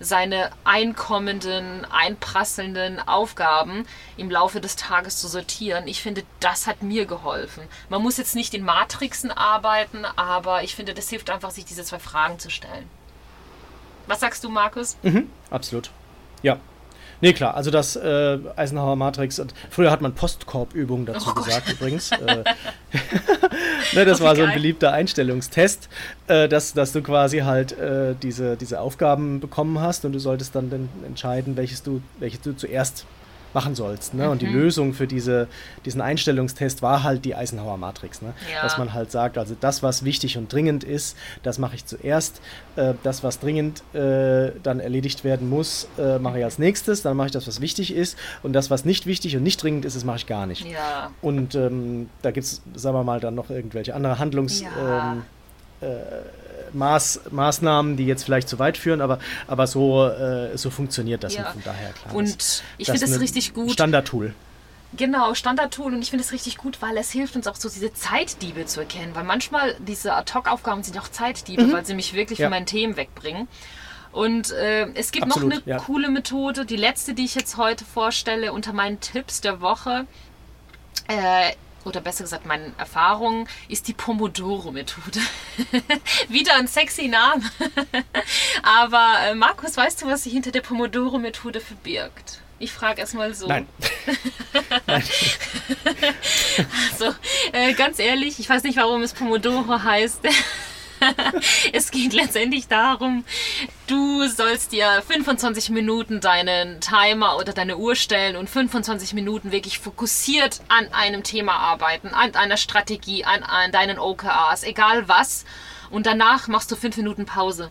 seine einkommenden, einprasselnden Aufgaben im Laufe des Tages zu sortieren. Ich finde, das hat mir geholfen. Man muss jetzt nicht in Matrixen arbeiten, aber ich finde, das hilft einfach, sich diese zwei Fragen zu stellen. Was sagst du, Markus? Mhm, absolut. Ja, Nee, klar, also das äh, Eisenhower Matrix, und früher hat man Postkorbübungen dazu oh gesagt Gott. übrigens. Äh, ne, das oh, war so ein beliebter Einstellungstest, äh, dass, dass du quasi halt äh, diese, diese Aufgaben bekommen hast und du solltest dann, dann entscheiden, welches du, welches du zuerst machen sollst. Ne? Mhm. Und die mhm. Lösung für diese, diesen Einstellungstest war halt die Eisenhower Matrix. Ne? Ja. Dass man halt sagt, also das, was wichtig und dringend ist, das mache ich zuerst. Äh, das, was dringend äh, dann erledigt werden muss, äh, mache ich als nächstes. Dann mache ich das, was wichtig ist. Und das, was nicht wichtig und nicht dringend ist, das mache ich gar nicht. Ja. Und ähm, da gibt es, sagen wir mal, dann noch irgendwelche andere Handlungs... Ja. Ähm, äh, Maß, Maßnahmen, die jetzt vielleicht zu weit führen, aber, aber so, äh, so funktioniert das ja. von daher klar. Und ich finde das richtig gut. Standardtool. Genau, Standardtool und ich finde es richtig gut, weil es hilft uns auch so diese Zeitdiebe zu erkennen, weil manchmal diese Ad-Hoc-Aufgaben sind auch Zeitdiebe, mhm. weil sie mich wirklich ja. von meinen Themen wegbringen. Und äh, es gibt Absolut, noch eine ja. coole Methode, die letzte, die ich jetzt heute vorstelle, unter meinen Tipps der Woche. Äh, oder besser gesagt meinen Erfahrungen, ist die Pomodoro-Methode. Wieder ein sexy Name. Aber äh, Markus, weißt du, was sich hinter der Pomodoro-Methode verbirgt? Ich frage erstmal so. Nein. Nein. also, äh, ganz ehrlich, ich weiß nicht, warum es Pomodoro heißt. es geht letztendlich darum, du sollst dir 25 Minuten deinen Timer oder deine Uhr stellen und 25 Minuten wirklich fokussiert an einem Thema arbeiten, an einer Strategie, an, an deinen OKRs, egal was. Und danach machst du 5 Minuten Pause.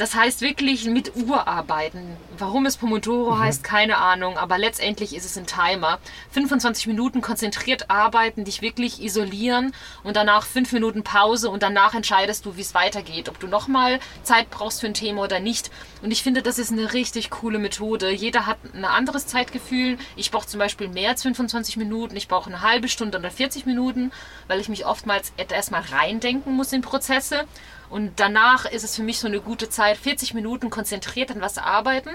Das heißt wirklich mit Uhr arbeiten. Warum es Pomodoro mhm. heißt, keine Ahnung, aber letztendlich ist es ein Timer. 25 Minuten konzentriert arbeiten, dich wirklich isolieren und danach 5 Minuten Pause und danach entscheidest du, wie es weitergeht, ob du nochmal Zeit brauchst für ein Thema oder nicht. Und ich finde, das ist eine richtig coole Methode. Jeder hat ein anderes Zeitgefühl. Ich brauche zum Beispiel mehr als 25 Minuten, ich brauche eine halbe Stunde oder 40 Minuten, weil ich mich oftmals erstmal reindenken muss in Prozesse. Und danach ist es für mich so eine gute Zeit, 40 Minuten konzentriert an was arbeiten.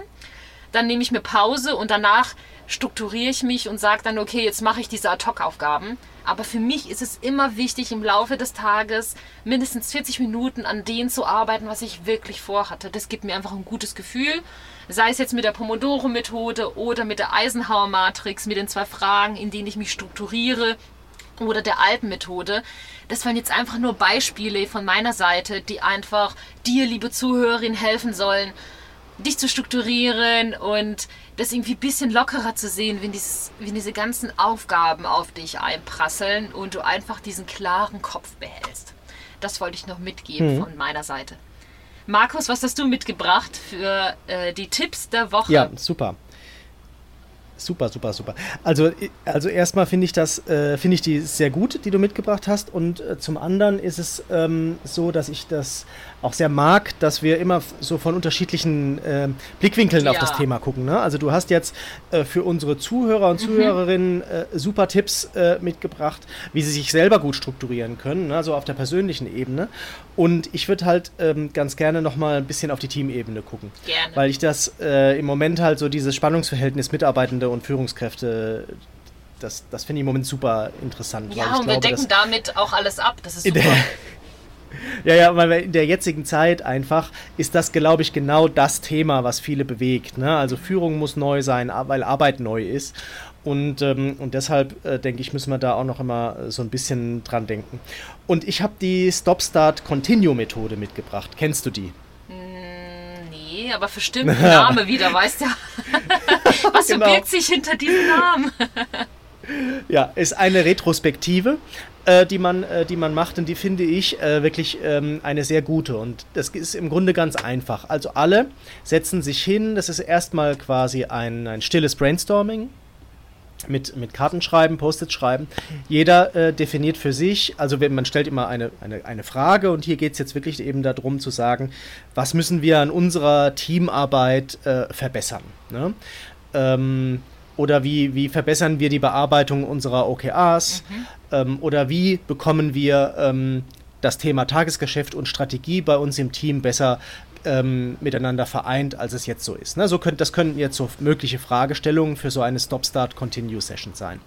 Dann nehme ich mir Pause und danach strukturiere ich mich und sage dann, okay, jetzt mache ich diese Ad-Hoc-Aufgaben. Aber für mich ist es immer wichtig, im Laufe des Tages mindestens 40 Minuten an dem zu arbeiten, was ich wirklich vorhatte. Das gibt mir einfach ein gutes Gefühl. Sei es jetzt mit der Pomodoro-Methode oder mit der Eisenhower-Matrix, mit den zwei Fragen, in denen ich mich strukturiere, oder der Alpenmethode. Das waren jetzt einfach nur Beispiele von meiner Seite, die einfach dir, liebe Zuhörerin, helfen sollen, dich zu strukturieren und das irgendwie ein bisschen lockerer zu sehen, wenn, dieses, wenn diese ganzen Aufgaben auf dich einprasseln und du einfach diesen klaren Kopf behältst. Das wollte ich noch mitgeben mhm. von meiner Seite. Markus, was hast du mitgebracht für äh, die Tipps der Woche? Ja, super. Super, super, super. Also, also erstmal finde ich das, äh, finde ich die sehr gut, die du mitgebracht hast. Und äh, zum anderen ist es ähm, so, dass ich das auch sehr mag, dass wir immer so von unterschiedlichen äh, Blickwinkeln ja. auf das Thema gucken. Ne? Also du hast jetzt äh, für unsere Zuhörer und mhm. Zuhörerinnen äh, super Tipps äh, mitgebracht, wie sie sich selber gut strukturieren können, ne? also auf der persönlichen Ebene. Und ich würde halt ähm, ganz gerne nochmal ein bisschen auf die Teamebene gucken. Gerne. Weil ich das äh, im Moment halt so dieses Spannungsverhältnis Mitarbeitende und Führungskräfte das, das finde ich im Moment super interessant. Ja, und glaube, wir decken damit auch alles ab. Das ist super. Ja, ja, weil in der jetzigen Zeit einfach ist das, glaube ich, genau das Thema, was viele bewegt. Ne? Also Führung muss neu sein, weil Arbeit neu ist. Und, ähm, und deshalb äh, denke ich, müssen wir da auch noch immer so ein bisschen dran denken. Und ich habe die Stop-Start-Continue-Methode mitgebracht. Kennst du die? Mm, nee, aber bestimmt ein Name wieder, weißt du? Was genau. verbirgt sich hinter diesem Namen? ja, ist eine Retrospektive äh, die, man, äh, die man macht und die finde ich äh, wirklich ähm, eine sehr gute. Und das ist im Grunde ganz einfach. Also alle setzen sich hin, das ist erstmal quasi ein, ein stilles Brainstorming. Mit, mit Kartenschreiben, Post-it schreiben. Jeder äh, definiert für sich, also wenn, man stellt immer eine, eine, eine Frage und hier geht es jetzt wirklich eben darum zu sagen, was müssen wir an unserer Teamarbeit äh, verbessern. Ne? Ähm, oder wie, wie verbessern wir die Bearbeitung unserer OKRs? Mhm. Ähm, oder wie bekommen wir ähm, das Thema Tagesgeschäft und Strategie bei uns im Team besser ähm, miteinander vereint, als es jetzt so ist. Ne? So könnt, das könnten jetzt so mögliche Fragestellungen für so eine Stop-Start-Continue-Session sein.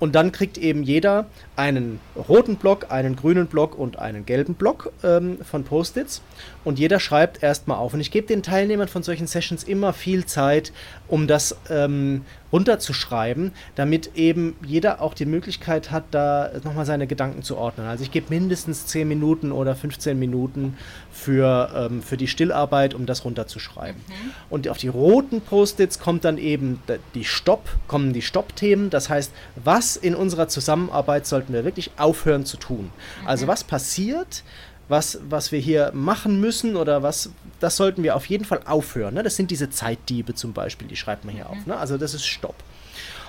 Und dann kriegt eben jeder einen roten Block, einen grünen Block und einen gelben Block ähm, von Post-its. Und jeder schreibt erstmal auf. Und ich gebe den Teilnehmern von solchen Sessions immer viel Zeit, um das ähm, runterzuschreiben, damit eben jeder auch die Möglichkeit hat, da nochmal seine Gedanken zu ordnen. Also ich gebe mindestens 10 Minuten oder 15 Minuten für, ähm, für die Stillarbeit, um das runterzuschreiben. Mhm. Und auf die roten Post-its kommt dann eben die Stopp, kommen die Stopp-Themen. Das heißt, was in unserer Zusammenarbeit sollten wir wirklich aufhören zu tun? Also mhm. Also was passiert, was, was wir hier machen müssen oder was, das sollten wir auf jeden Fall aufhören. Ne? Das sind diese Zeitdiebe zum Beispiel, die schreibt man hier mhm. auf. Ne? Also das ist Stopp.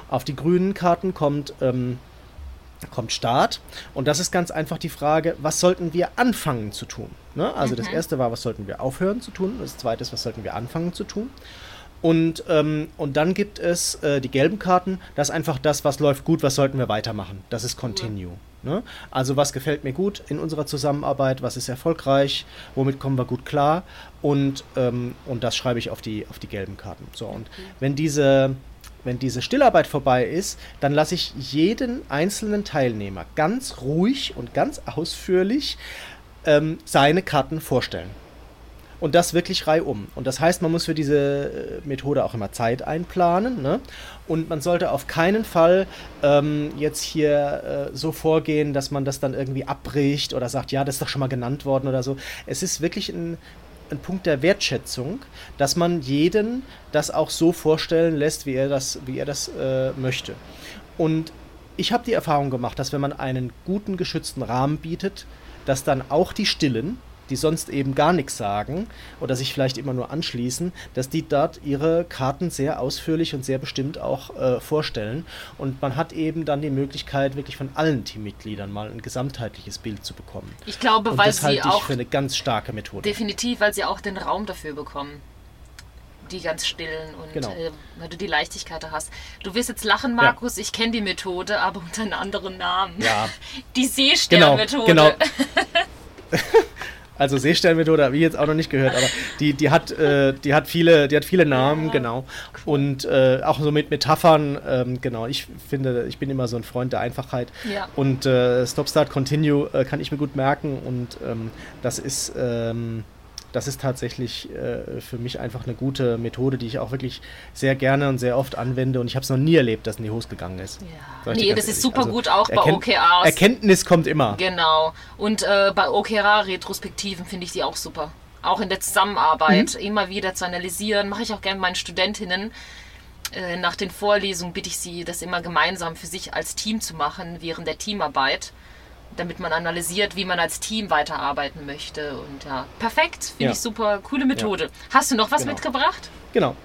Auf die grünen Karten kommt, ähm, kommt Start. Und das ist ganz einfach die Frage, was sollten wir anfangen zu tun? Ne? Also mhm. das erste war, was sollten wir aufhören zu tun? Das zweite ist, was sollten wir anfangen zu tun? Und, ähm, und dann gibt es äh, die gelben Karten, das ist einfach das, was läuft gut, was sollten wir weitermachen. Das ist Continue. Ne? Also was gefällt mir gut in unserer Zusammenarbeit, was ist erfolgreich, womit kommen wir gut klar und, ähm, und das schreibe ich auf die, auf die gelben Karten. So, und wenn diese, wenn diese Stillarbeit vorbei ist, dann lasse ich jeden einzelnen Teilnehmer ganz ruhig und ganz ausführlich ähm, seine Karten vorstellen. Und das wirklich reihum. Und das heißt, man muss für diese äh, Methode auch immer Zeit einplanen. Ne? Und man sollte auf keinen Fall ähm, jetzt hier äh, so vorgehen, dass man das dann irgendwie abbricht oder sagt, ja, das ist doch schon mal genannt worden oder so. Es ist wirklich ein, ein Punkt der Wertschätzung, dass man jeden das auch so vorstellen lässt, wie er das, wie er das äh, möchte. Und ich habe die Erfahrung gemacht, dass wenn man einen guten geschützten Rahmen bietet, dass dann auch die Stillen die sonst eben gar nichts sagen oder sich vielleicht immer nur anschließen, dass die dort ihre Karten sehr ausführlich und sehr bestimmt auch äh, vorstellen. Und man hat eben dann die Möglichkeit, wirklich von allen Teammitgliedern mal ein gesamtheitliches Bild zu bekommen. Ich glaube, und weil das sie halte ich auch für eine ganz starke Methode. definitiv, weil sie auch den Raum dafür bekommen. Die ganz stillen und Genau. äh, weil du die Leichtigkeit da hast. Du wirst jetzt lachen, Markus, ich kenne die Methode, aber unter einem anderen Namen. Ja. Die Genau, Seesternmethode. genau. Also Seesternmethode habe ich jetzt auch noch nicht gehört, aber die, die, hat, äh, die, hat, viele, die hat viele Namen, genau. Und äh, auch so mit Metaphern, ähm, genau. Ich finde, ich bin immer so ein Freund der Einfachheit. Ja. Und äh, Stop, Start, Continue äh, kann ich mir gut merken und ähm, das ist... Ähm, das ist tatsächlich äh, für mich einfach eine gute Methode, die ich auch wirklich sehr gerne und sehr oft anwende. Und ich habe es noch nie erlebt, dass in die Hose gegangen ist. Ja. Nee, das ist super Also, gut auch bei OKRs. Erkenntnis kommt immer. Genau. Und äh, bei OKR-Retrospektiven finde ich die auch super. Auch in der Zusammenarbeit Mhm. immer wieder zu analysieren. Mache ich auch gerne mit meinen Studentinnen. Äh, nach den Vorlesungen bitte ich sie, das immer gemeinsam für sich als Team zu machen, während der Teamarbeit. Damit man analysiert, wie man als Team weiterarbeiten möchte. Und ja, perfekt. Finde Ja. ich super. Coole Methode. Hast du noch was Genau. mitgebracht? Genau.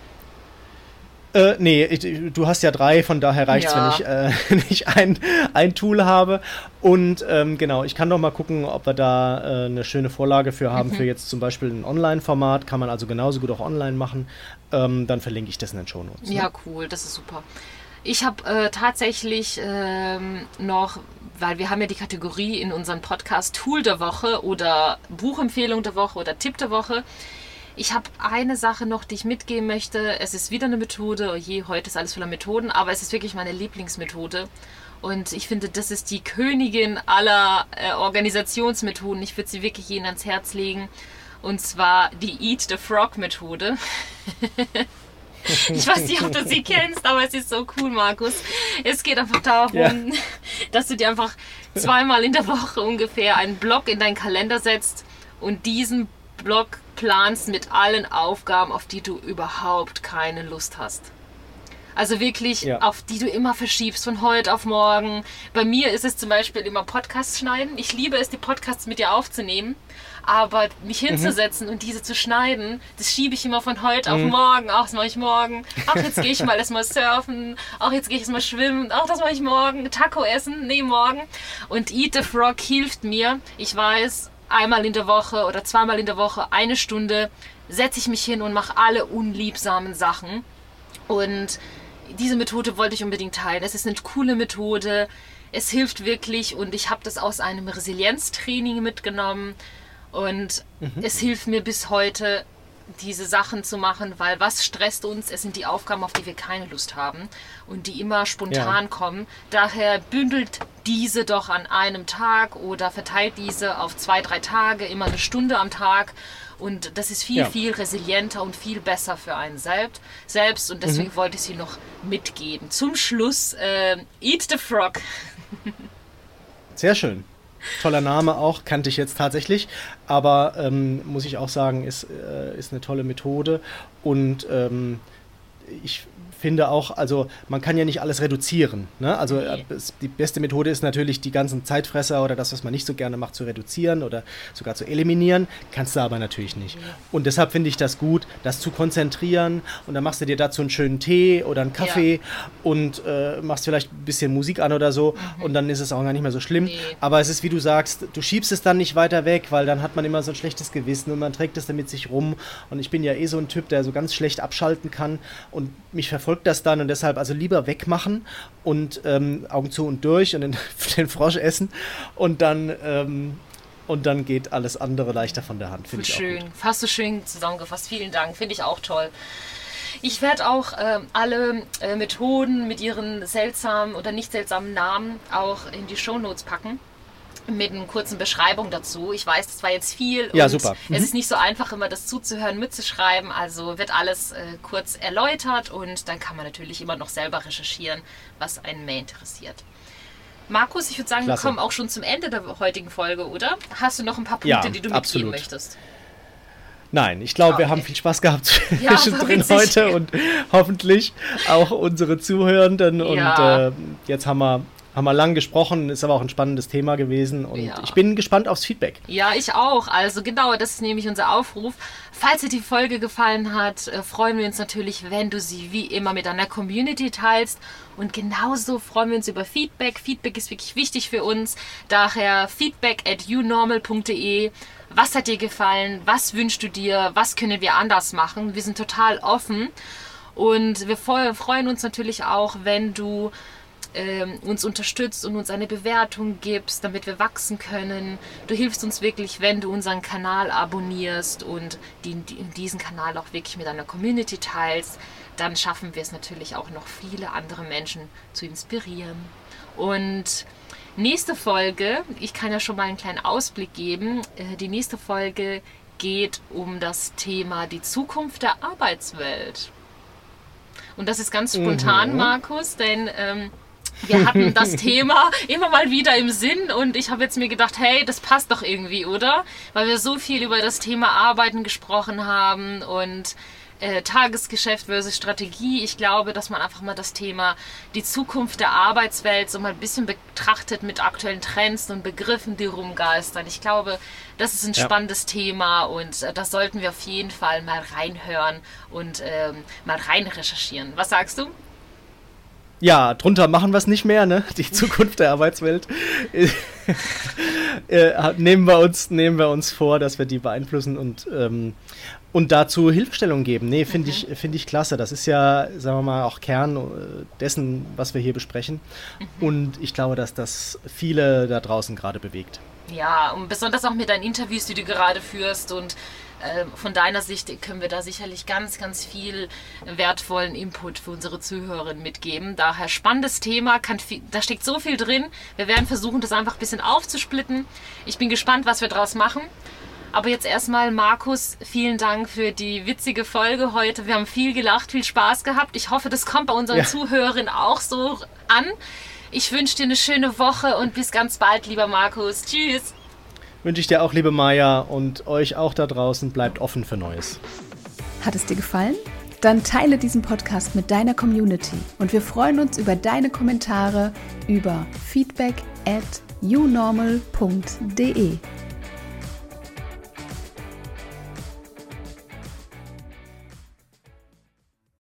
Äh, nee, ich, du hast ja drei, von daher reicht es, Ja. wenn ich, äh, wenn ich ein, ein Tool habe. Und ähm, genau, ich kann noch mal gucken, ob wir da äh, eine schöne Vorlage für haben, Mhm. für jetzt zum Beispiel ein Online-Format. Kann man also genauso gut auch online machen. Ähm, dann verlinke ich das in den Shownotes. ne? Ja, cool, das ist super. Ich habe äh, tatsächlich ähm, noch, weil wir haben ja die Kategorie in unserem Podcast Tool der Woche oder Buchempfehlung der Woche oder Tipp der Woche. Ich habe eine Sache noch, die ich mitgeben möchte. Es ist wieder eine Methode. Oh je, heute ist alles voller Methoden, aber es ist wirklich meine Lieblingsmethode. Und ich finde, das ist die Königin aller äh, Organisationsmethoden. Ich würde sie wirklich jedem ans Herz legen. Und zwar die Eat the Frog Methode. Ich weiß nicht, ob du sie kennst, aber es ist so cool, Markus. Es geht einfach darum, Ja. dass du dir einfach zweimal in der Woche ungefähr einen Block in deinen Kalender setzt und diesen Block planst mit allen Aufgaben, auf die du überhaupt keine Lust hast. Also wirklich, Ja. auf die du immer verschiebst, von heute auf morgen. Bei mir ist es zum Beispiel immer Podcast schneiden. Ich liebe es, die Podcasts mit dir aufzunehmen. Aber mich hinzusetzen und diese zu schneiden, das schiebe ich immer von heute auf morgen. Ach, das mache ich morgen. Ach, jetzt gehe ich mal erstmal surfen. Ach, jetzt gehe ich erstmal schwimmen. Ach, das mache ich morgen. Taco essen. Nee, morgen. Und Eat the Frog hilft mir. Ich weiß, einmal in der Woche oder zweimal in der Woche, eine Stunde, setze ich mich hin und mache alle unliebsamen Sachen. Und diese Methode wollte ich unbedingt teilen. Es ist eine coole Methode. Es hilft wirklich und ich habe das aus einem Resilienztraining mitgenommen. Und es hilft mir bis heute, diese Sachen zu machen, weil was stresst uns? Es sind die Aufgaben, auf die wir keine Lust haben und die immer spontan Ja. kommen. Daher bündelt diese doch an einem Tag oder verteilt diese auf zwei, drei Tage, immer eine Stunde am Tag. Und das ist viel, Ja. viel resilienter und viel besser für einen selbst. selbst. Und deswegen Mhm. wollte ich sie noch mitgeben. Zum Schluss, äh, Eat the Frog. Sehr schön. Toller Name auch, kannte ich jetzt tatsächlich. Aber ähm, muss ich auch sagen, ist, äh, ist eine tolle Methode. Und ähm, ich finde auch, also man kann ja nicht alles reduzieren. Ne? Also Nee. äh, die beste Methode ist natürlich, die ganzen Zeitfresser oder das, was man nicht so gerne macht, zu reduzieren oder sogar zu eliminieren. Kannst du aber natürlich nicht. Und deshalb finde ich das gut, das zu konzentrieren. Und dann machst du dir dazu einen schönen Tee oder einen Kaffee und äh, machst vielleicht ein bisschen Musik an oder so. Und dann ist es auch gar nicht mehr so schlimm. Nee. Aber es ist, wie du sagst, du schiebst es dann nicht weiter weg, weil dann hat man immer so ein schlechtes Gewissen und man trägt es dann mit sich rum. Und ich bin ja eh so ein Typ, der so ganz schlecht abschalten kann und mich verfolgt das dann und deshalb also lieber wegmachen und ähm, Augen zu und durch und den, den Frosch essen und dann ähm, und dann geht alles andere leichter von der Hand. Finde ich schön. gut. Hast du schön zusammengefasst. Vielen Dank. Finde ich auch toll. Ich werde auch ähm, alle äh, Methoden mit ihren seltsamen oder nicht seltsamen Namen auch in die Shownotes packen. Mit einer kurzen Beschreibung dazu. Ich weiß, das war jetzt viel. Ja, und super. Mhm. Es ist nicht so einfach, immer das zuzuhören, mitzuschreiben. Also wird alles äh, kurz erläutert und dann kann man natürlich immer noch selber recherchieren, was einen mehr interessiert. Markus, ich würde sagen, Klasse. wir kommen auch schon zum Ende der heutigen Folge, oder? Hast du noch ein paar Punkte, Ja, die du mitgeben absolut. möchtest? Nein, ich glaube, wir Okay. haben viel Spaß gehabt Ja, zwischendrin witzig. heute und hoffentlich auch unsere Zuhörenden. Ja. Und äh, jetzt haben wir, haben wir lang gesprochen, ist aber auch ein spannendes Thema gewesen und ja. ich bin gespannt aufs Feedback. Ja, ich auch. Also genau, das ist nämlich unser Aufruf. Falls dir die Folge gefallen hat, äh, freuen wir uns natürlich, wenn du sie wie immer mit deiner Community teilst. Und genauso freuen wir uns über Feedback. Feedback ist wirklich wichtig für uns. Daher feedback at unormal.de. Was hat dir gefallen? Was wünschst du dir? Was können wir anders machen? Wir sind total offen. Und wir freuen uns natürlich auch, wenn du ähm, uns unterstützt und uns eine Bewertung gibst, damit wir wachsen können. Du hilfst uns wirklich, wenn du unseren Kanal abonnierst und die, die, diesen Kanal auch wirklich mit deiner Community teilst. Dann schaffen wir es natürlich auch noch viele andere Menschen zu inspirieren. Und nächste Folge, ich kann ja schon mal einen kleinen Ausblick geben. Äh, die nächste Folge geht um das Thema die Zukunft der Arbeitswelt. Und das ist ganz spontan, mhm. Markus, denn ähm, wir hatten das Thema immer mal wieder im Sinn und ich habe jetzt mir gedacht, hey, das passt doch irgendwie, oder? Weil wir so viel über das Thema Arbeiten gesprochen haben und äh, Tagesgeschäft versus Strategie. Ich glaube, dass man einfach mal das Thema die Zukunft der Arbeitswelt so mal ein bisschen betrachtet mit aktuellen Trends und Begriffen, die rumgeistern. Ich glaube, das ist ein ja. spannendes Thema und äh, das sollten wir auf jeden Fall mal reinhören und ähm, mal rein recherchieren. Was sagst du? Ja, drunter machen wir es nicht mehr, ne? Die Zukunft der Arbeitswelt. äh, nehmen, wir uns, nehmen wir uns vor, dass wir die beeinflussen und, ähm, und dazu Hilfestellung geben. Nee, finde okay. ich, find ich klasse. Das ist ja, sagen wir mal, auch Kern äh, dessen, was wir hier besprechen. Mhm. Und ich glaube, dass das viele da draußen gerade bewegt. Ja, und besonders auch mit deinen Interviews, die du gerade führst und von deiner Sicht können wir da sicherlich ganz, ganz viel wertvollen Input für unsere Zuhörerinnen mitgeben. Daher spannendes Thema, viel, da steckt so viel drin. Wir werden versuchen, das einfach ein bisschen aufzusplitten. Ich bin gespannt, was wir daraus machen. Aber jetzt erstmal, Markus, vielen Dank für die witzige Folge heute. Wir haben viel gelacht, viel Spaß gehabt. Ich hoffe, das kommt bei unseren ja. Zuhörern auch so an. Ich wünsche dir eine schöne Woche und bis ganz bald, lieber Markus. Tschüss wünsche ich dir auch, liebe Maya, und euch auch da draußen, bleibt offen für Neues. Hat es dir gefallen? Dann teile diesen Podcast mit deiner Community und wir freuen uns über deine Kommentare über feedback at unormal.de.